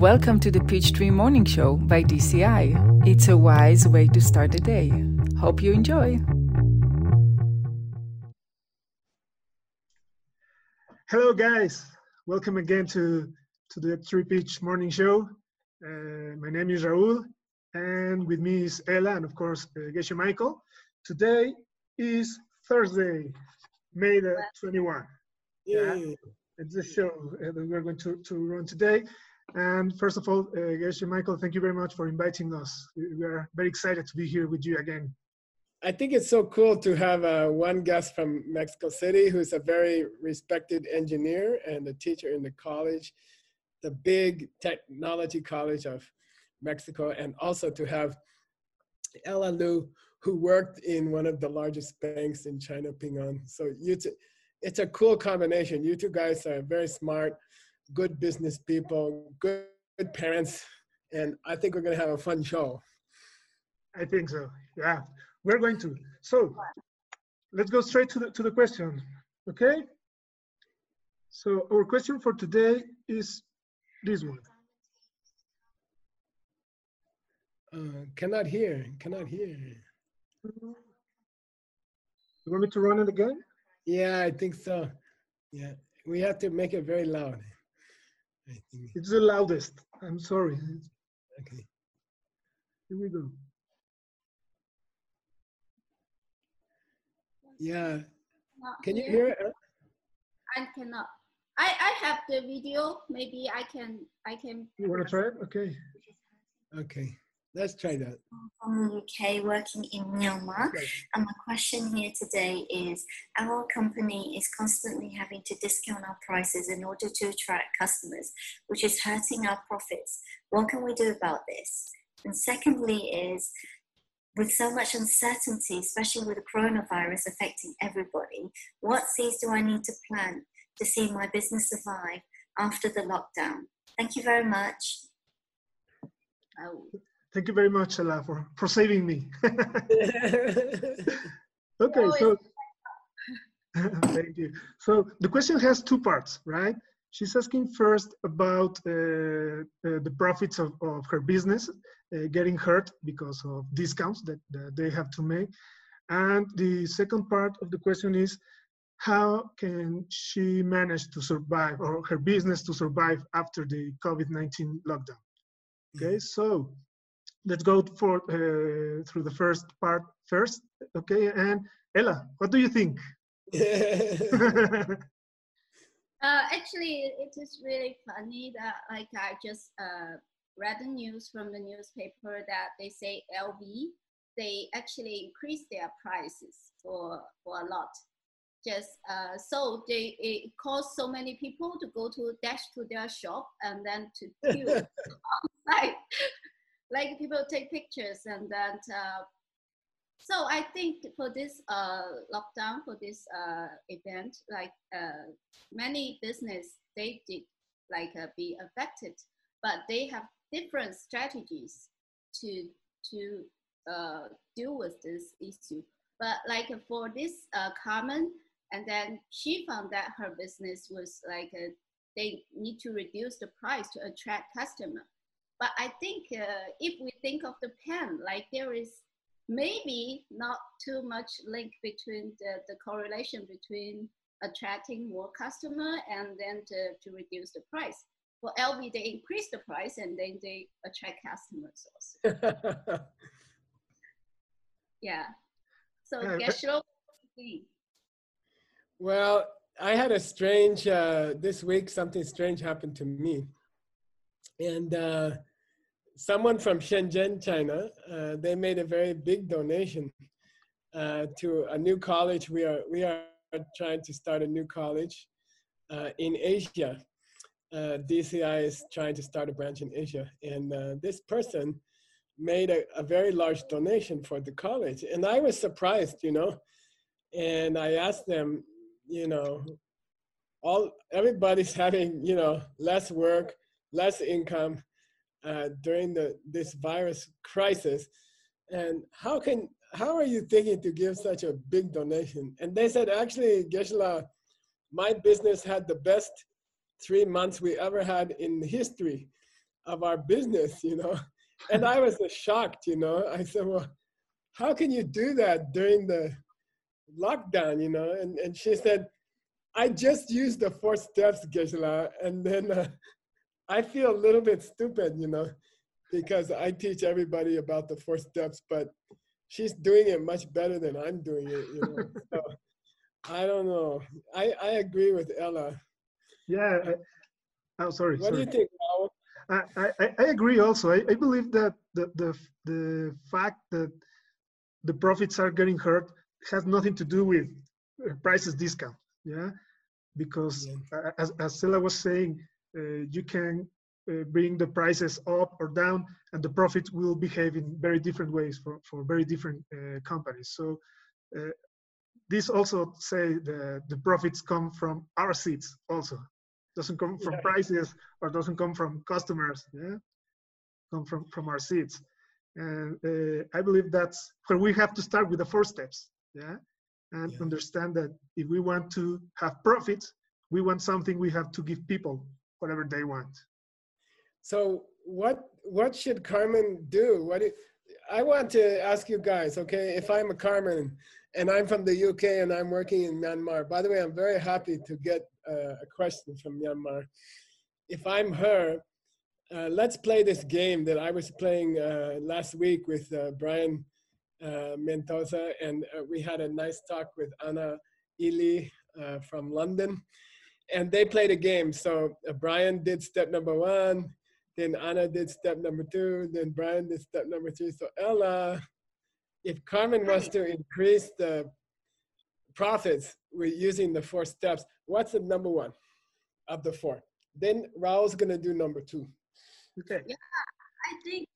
Welcome to the Peachtree Morning Show by DCI. It's a wise way to start the day. Hope you enjoy. Hello, guys. Welcome again to, to the Three Peach Morning Show. Uh, my name is Raul, and with me is Ella, and of course, uh, Geshe Michael. Today is Thursday, May the 21. Yeah, it's the show uh, that we're going to, to run today. And first of all, uh, Michael, thank you very much for inviting us. We are very excited to be here with you again. I think it's so cool to have uh, one guest from Mexico City who's a very respected engineer and a teacher in the college, the big technology college of Mexico, and also to have Ella Lu, who worked in one of the largest banks in China, Ping An. So you t- it's a cool combination. You two guys are very smart, good business people, good, good parents, and I think we're going to have a fun show. I think so. Yeah we're going to. So let's go straight to the, to the question, okay? So our question for today is this one. Uh, cannot hear, cannot hear. You want me to run it again? Yeah, I think so. Yeah, we have to make it very loud. It's the loudest. I'm sorry. Okay. Here we go. Yeah. Can you hear it? I cannot. I I have the video. Maybe I can I can. You want to try it? Okay. Okay. Let's try that. From the UK, working in Myanmar, okay. and my question here today is: Our company is constantly having to discount our prices in order to attract customers, which is hurting our profits. What can we do about this? And secondly, is with so much uncertainty, especially with the coronavirus affecting everybody, what seeds do I need to plant to see my business survive after the lockdown? Thank you very much. Oh. Thank you very much, Ella, for, for saving me. okay, so thank you. So the question has two parts, right? She's asking first about uh, uh, the profits of, of her business uh, getting hurt because of discounts that, that they have to make. And the second part of the question is, how can she manage to survive or her business to survive after the COVID-19 lockdown? Okay, so let's go for uh, through the first part first. Okay, and Ella, what do you think? Uh, actually, it is really funny that like I just uh, read the news from the newspaper that they say LV they actually increase their prices for for a lot. Just uh, so they it caused so many people to go to dash to their shop and then to queue outside. Like people take pictures and then uh, so I think for this uh, lockdown, for this uh, event, like uh, many business, they did like uh, be affected, but they have different strategies to to uh, deal with this issue. But like for this Carmen, and then she found that her business was like they need to reduce the price to attract customer. But I think if we think of the pen, like there is maybe not too much link between the, the correlation between attracting more customer and then to, to reduce the price. For LV, they increase the price and then they attract customers also. yeah. So Geshe-la, well, I had a strange, uh, this week, something strange happened to me. And uh, someone from Shenzhen, China, uh, they made a very big donation uh, to a new college. We are, we are trying to start a new college uh, in Asia. Uh, DCI is trying to start a branch in Asia. And uh, this person made a, a very large donation for the college. And I was surprised, you know. And I asked them, you know, all everybody's having, you know, less work, less income uh, during the this virus crisis, and how can how are you thinking to give such a big donation? And they said, actually, Geshe-la, my business had the best three months we ever had in history. of our business, you know. And I was shocked, you know. I said, well, how can you do that during the lockdown, you know? And, and she said, I just used the four steps, Geshe-la, and then uh, I feel a little bit stupid, you know, because I teach everybody about the four steps, but she's doing it much better than I'm doing it, you know. so, I don't know. I, I agree with Ella. Yeah. I, oh, sorry. What sorry. do you think, Raul? I, I, I agree also. I, I believe that the, the, the fact that the profits are getting hurt has nothing to do with uh, prices discount. Yeah. Because yeah. as, as Stella was saying, uh, you can uh, bring the prices up or down and the profits will behave in very different ways for, for very different uh, companies. So uh, this also say the, the profits come from our seats also. Doesn't come from yeah. prices or doesn't come from customers, yeah? Come from, from our seats. And uh, I believe that's where we have to start with the four steps, yeah? And yeah. understand that if we want to have profits, we want something we have to give people whatever they want. So what what should Carmen do? What I want to ask you guys, okay? If I'm a Carmen and I'm from the UK and I'm working in Myanmar. By the way, I'm very happy to get uh, a question from Myanmar. If I'm her, uh, let's play this game that I was playing uh, last week with uh, Brian uh, Mendoza, and uh, we had a nice talk with Anna Ely from London. And they played a game. So uh, Brian did step number one, then Anna did step number two, then Brian did step number three. So Ella, if Carmen wants to increase the profits with using the four steps, what's the number one of the four? Then Raul's gonna do number two. Okay. Yeah, I think.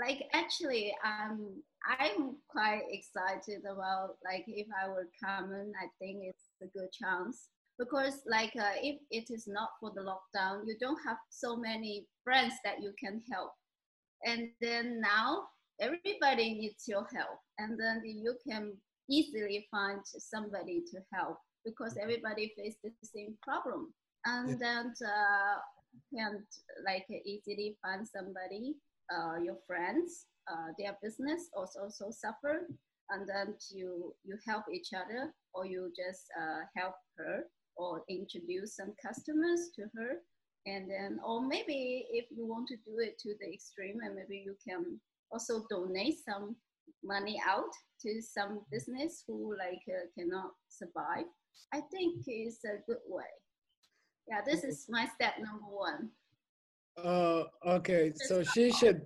Like actually, um, I'm quite excited about like if I were Carmen, I think it's a good chance because like uh, if it is not for the lockdown, you don't have so many friends that you can help and then now everybody needs your help and then you can easily find somebody to help because mm-hmm. everybody faces the same problem and yeah. then uh, can like easily find somebody uh, your friends uh, their business also, also suffer and then you you help each other or you just uh, help her or introduce some customers to her and then or maybe if you want to do it to the extreme and maybe you can also donate some money out to some business who like uh, cannot survive i think is a good way. Yeah this is my step number one uh okay so she should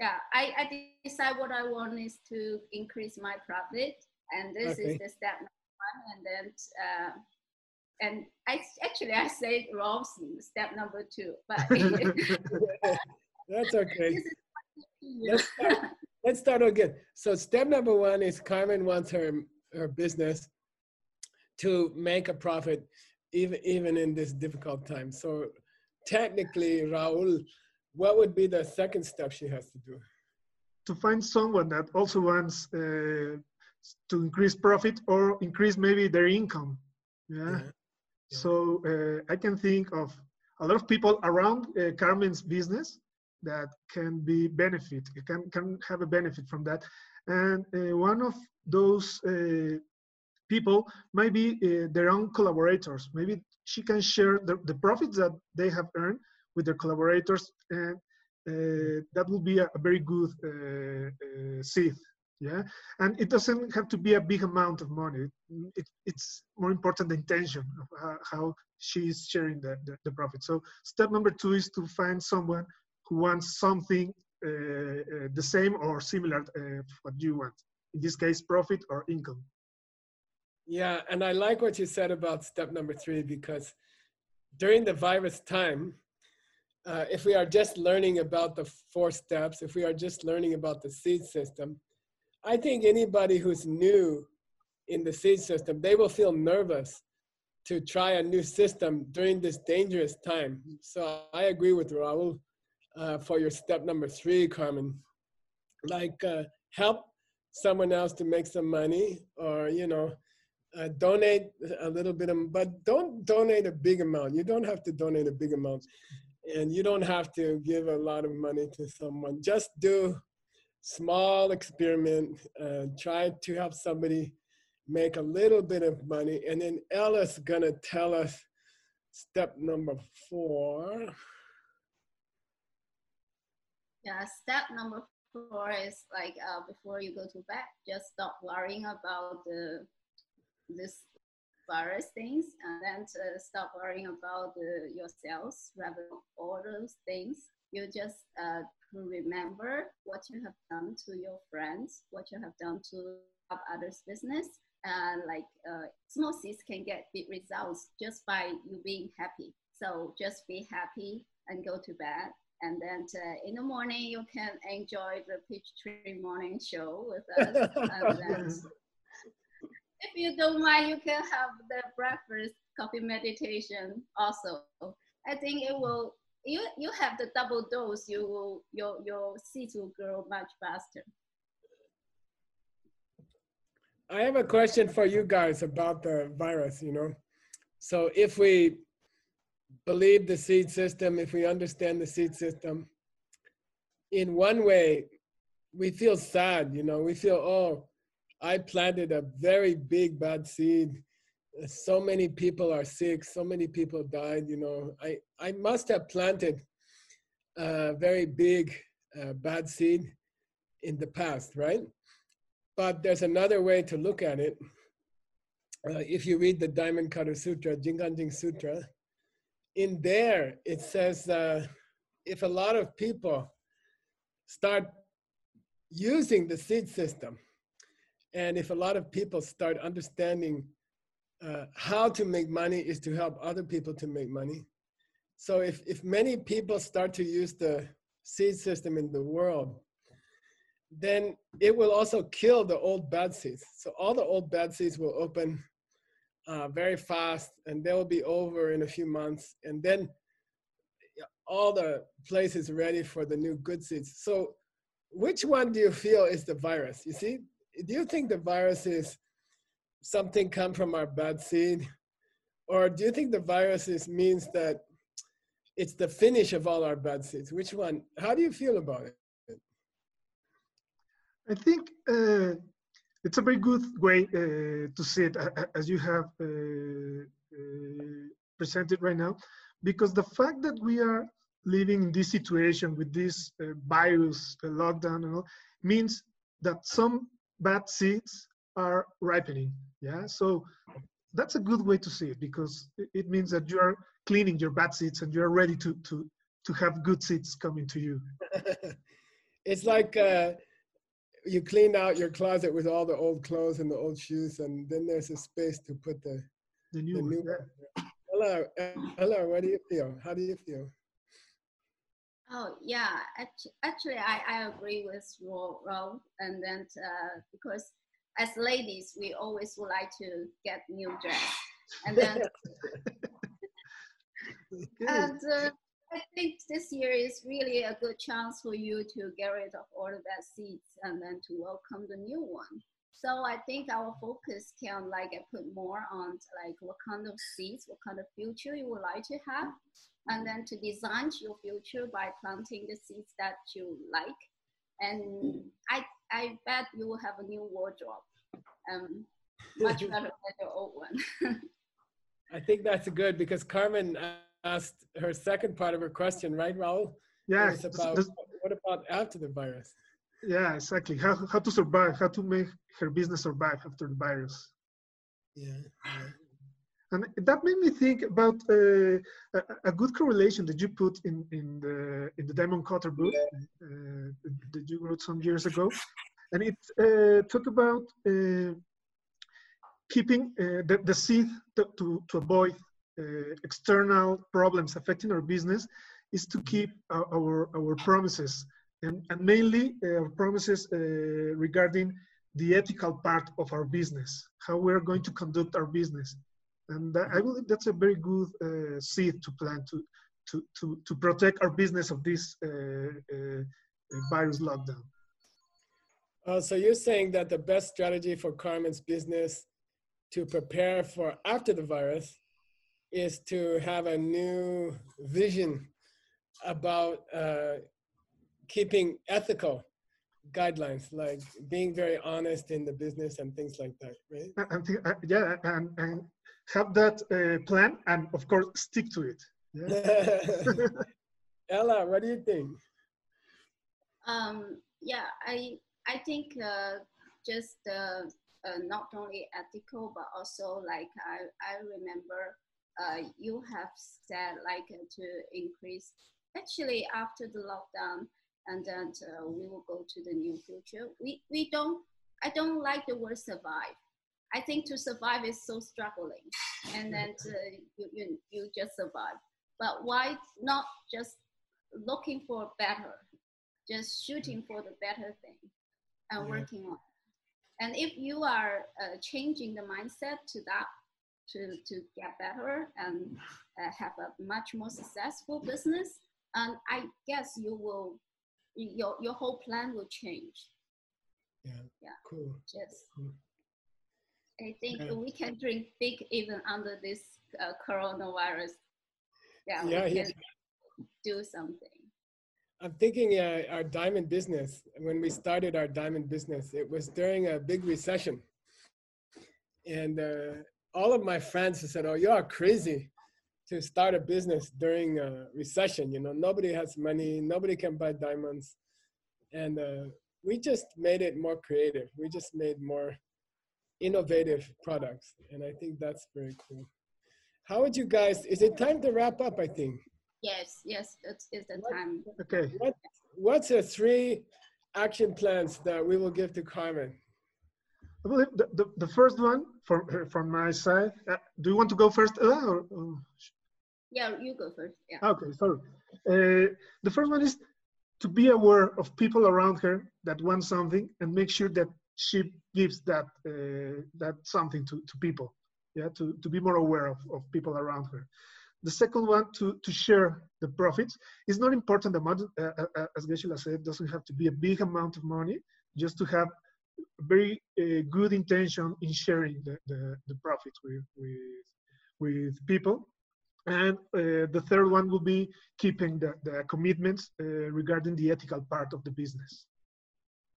yeah I, I decide what i want is to increase my profit and this okay. is the step number one and then uh, and I actually I said Raul's step number two, but that's okay. let's, start, let's start again. So step number one is Carmen wants her her business to make a profit even even in this difficult time. So technically, Raul, what would be the second step she has to do? To find someone that also wants uh, to increase profit or increase maybe their income. yeah. yeah so uh, I can think of a lot of people around uh, Carmen's business that can be benefit, can, can have a benefit from that. And uh, one of those uh, people maybe uh, their own collaborators. Maybe she can share the, the profits that they have earned with their collaborators and uh, that will be a, a very good seed yeah? And it doesn't have to be a big amount of money. It, it's more important the intention of how, how she's sharing the, the, the, profit. So step number two is to find someone who wants something uh, uh, the same or similar uh, what you want. In this case profit or income yeah and i like what you said about step number three because during the virus time uh, if we are just learning about the four steps if we are just learning about the seed system I think anybody who's new in the seed system, they will feel nervous to try a new system during this dangerous time. So I agree with Raul uh, for your step number three, Carmen. Like uh, help someone else to make some money or, you know, uh, donate a little bit, of, but don't donate a big amount. You don't have to donate a big amount, and you don't have to give a lot of money to someone. Just do small experiment. Uh, try to help somebody make a little bit of money, and then Ella's gonna tell us step number four. Yeah, step number four is like uh, before you go to bed, just stop worrying about the this virus things and then to stop worrying about the, your sales revenue, all those things. You just uh, remember what you have done to your friends, what you have done to others' business, and like uh, small seeds can get big results just by you being happy. So just be happy and go to bed. And then to, in the morning, you can enjoy the Peach Tree Morning Show with us. if you don't mind, you can have the breakfast coffee meditation also. I think it will. You you have the double dose. You will your your seeds will grow much faster. I have a question for you guys about the virus. You know, so if we believe the seed system, if we understand the seed system, in one way, we feel sad. You know, we feel oh I planted a very big bad seed. So many people are sick. So many people died. You know, I I must have planted a very big uh, bad seed in the past, right? But there's another way to look at it. Uh, if you read the Diamond Cutter Sutra, Jingangjing Sutra, in there it says uh, if a lot of people start using the seed system, and if a lot of people start understanding uh, how to make money is to help other people to make money. So if, if many people start to use the seed system in the world, then it will also kill the old bad seeds. So all the old bad seeds will open uh, very fast and they will be over in a few months. And then all the place is ready for the new good seeds. So which one do you feel is the virus? You see, do you think the virus is something come from our bad seed? Or do you think the virus is, means that it's the finish of all our bad seeds? Which one? How do you feel about it? I think uh, it's a very good way uh, to see it as you have uh, uh, presented right now, because the fact that we are living in this situation with this uh, virus, lockdown, and all, means that some bad seeds are ripening. Yeah, so that's a good way to see it because it means that you are cleaning your bad seeds and you are ready to to to have good seeds coming to you. it's like uh, you clean out your closet with all the old clothes and the old shoes, and then there's a space to put the the new, the new one. Hello, hello. What do you feel? How do you feel? Oh yeah, actually, I, I agree with Ro, and then uh, because as ladies we always would like to get new dress, and then and uh, I think this year is really a good chance for you to get rid of all of that seeds and then to welcome the new one. So I think our focus can like put more on like what kind of seeds, what kind of future you would like to have, and then to design your future by planting the seeds that you like. And I, I bet you will have a new wardrobe, um, much better than your old one. I think that's good because Carmen asked her second part of her question, right, Raul? Yes. About, what about after the virus? Yeah, exactly. How, how to survive, how to make her business survive after the virus. Yeah. yeah. And that made me think about uh, a, a, good correlation that you put in, in the in the Diamond Cutter book uh, that you wrote some years ago, and it uh, talked about uh, keeping uh, the, the seed to, to, to avoid uh, external problems affecting our business is to keep our our, our promises and, and mainly our promises regarding the ethical part of our business, how we're going to conduct our business and I believe that's a very good uh, seed to plant to, to, to, to protect our business of this uh, uh, virus lockdown. Uh, so you're saying that the best strategy for Carmen's business to prepare for after the virus is to have a new vision about uh, keeping ethical guidelines, like being very honest in the business and things like that, right? I think, uh, yeah, and, and have that uh, plan and of course stick to it. Yeah. Ella, what do you think? Um, yeah, I I think uh, just uh, uh, not only ethical but also like I I remember uh, you have said like uh, to increase actually after the lockdown and then uh, we will go to the new future. We we don't I don't like the word survive. I think to survive is so struggling, and then to, you, you you just survive. But why not just looking for better, just shooting for the better thing and yeah. working on. And if you are uh, changing the mindset to that, to, to get better and uh, have a much more successful business, and I guess you will, your, your whole plan will change. Yeah. Yeah. Cool. Just, cool. I think yeah. we can drink big even under this uh, coronavirus. Yeah. Yeah. yeah do something. I'm thinking uh, our diamond business, when we started our diamond business, it was during a big recession. And uh, all of my friends said, Oh, you are crazy to start a business during a recession. You know, nobody has money, nobody can buy diamonds. And uh, we just made it more creative. We just made more innovative products. And I think that's very cool. How would you guys, is it time to wrap up? I think. Yes, yes, it's the what, time. Okay. What, what's the three action plans that we will give to Carmen? I believe the, the, the first one from from my side. Uh, do you want to go first, Ella? Or, or? Yeah, you go first. Yeah. Okay, sorry. Uh, the first one is to be aware of people around her that want something and make sure that she gives that uh, that something to, to people. Yeah, to, to be more aware of, of people around her. The second one, to, to share the profits. It's not important amount, uh, uh, uh as Geshe-la said, doesn't have to be a big amount of money, just to have very uh, good intention in sharing the, the, the profits with, with, with people. And uh, the third one will be keeping the, the commitments uh, regarding the ethical part of the business.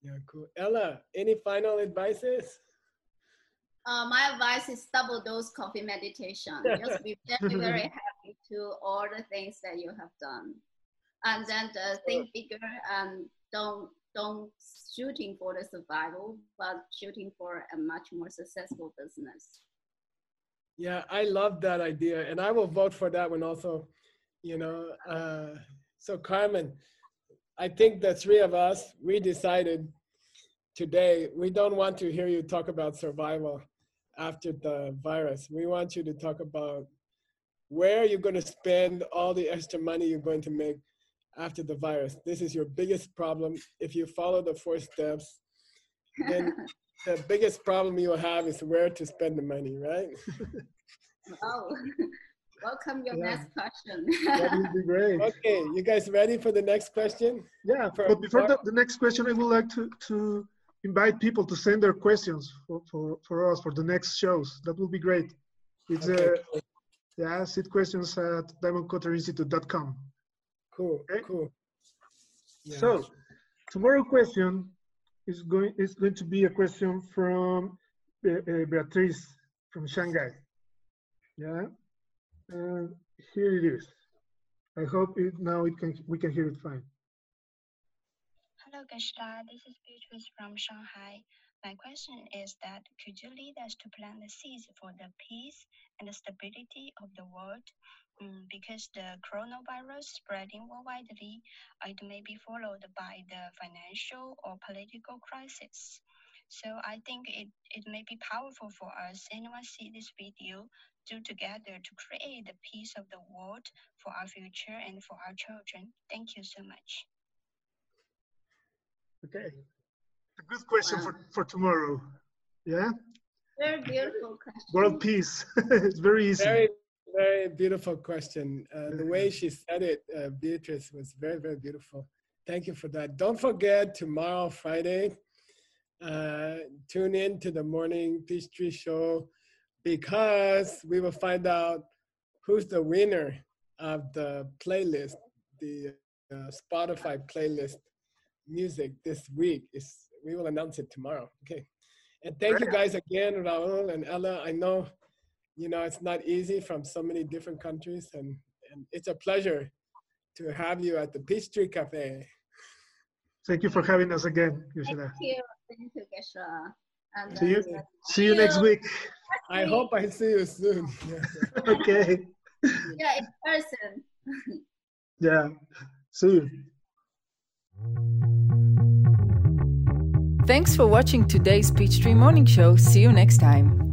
Yeah, cool. Ella, any final advices? Uh, my advice is double dose coffee meditation. Just be very, very happy to all the things that you have done, and then uh, think bigger and don't don't shooting for the survival, but shooting for a much more successful business. Yeah, I love that idea, and I will vote for that one also. You know, uh, so Carmen, I think the three of us we decided today we don't want to hear you talk about survival after the virus. We want you to talk about where you're going to spend all the extra money you're going to make after the virus. This is your biggest problem. If you follow the four steps, then the biggest problem you'll have is where to spend the money, right? oh, welcome your yeah. next question. that would be great. Okay, you guys ready for the next question? Yeah, for, but before the, the next question, I would like to, to invite people to send their questions for, for, for us for the next shows. That would be great. It's okay. uh, yeah, sit questions at diamondcutterinstitute.com. Cool, okay? cool. Yeah. So, tomorrow question is going is going to be a question from uh, uh, Beatrice from Shanghai. Yeah, and here it is. I hope it now it can we can hear it fine. Hello, Geshe-la. This is Beatrice from Shanghai. My question is that could you lead us to plant the seeds for the peace and the stability of the world? Mm, because the coronavirus spreading worldwide, it may be followed by the financial or political crisis. So I think it, it may be powerful for us. Anyone see this video, do together to create the peace of the world for our future and for our children. Thank you so much. Okay. A good question wow. for, for tomorrow. Yeah? Very beautiful question. World peace. it's very easy. Very, very beautiful question. Uh, the way she said it, uh, Beatrice, was very, very beautiful. Thank you for that. Don't forget tomorrow, Friday, uh, tune in to the morning Peace Tree Show because we will find out who's the winner of the playlist, the uh, Spotify playlist music this week. Is we will announce it tomorrow. Okay. And thank you guys again, Raul and Ella. I know, you know, it's not easy from so many different countries, and, and it's a pleasure to have you at the Peachtree Cafe. Thank you for having us again, Geshe-la. Thank you. Thank you, Geshe-la. And See you, uh, see you next week. I hope I see you soon. Okay. Yeah, in person. Yeah. See you. Thanks for watching today's Peachtree Morning Show. See you next time.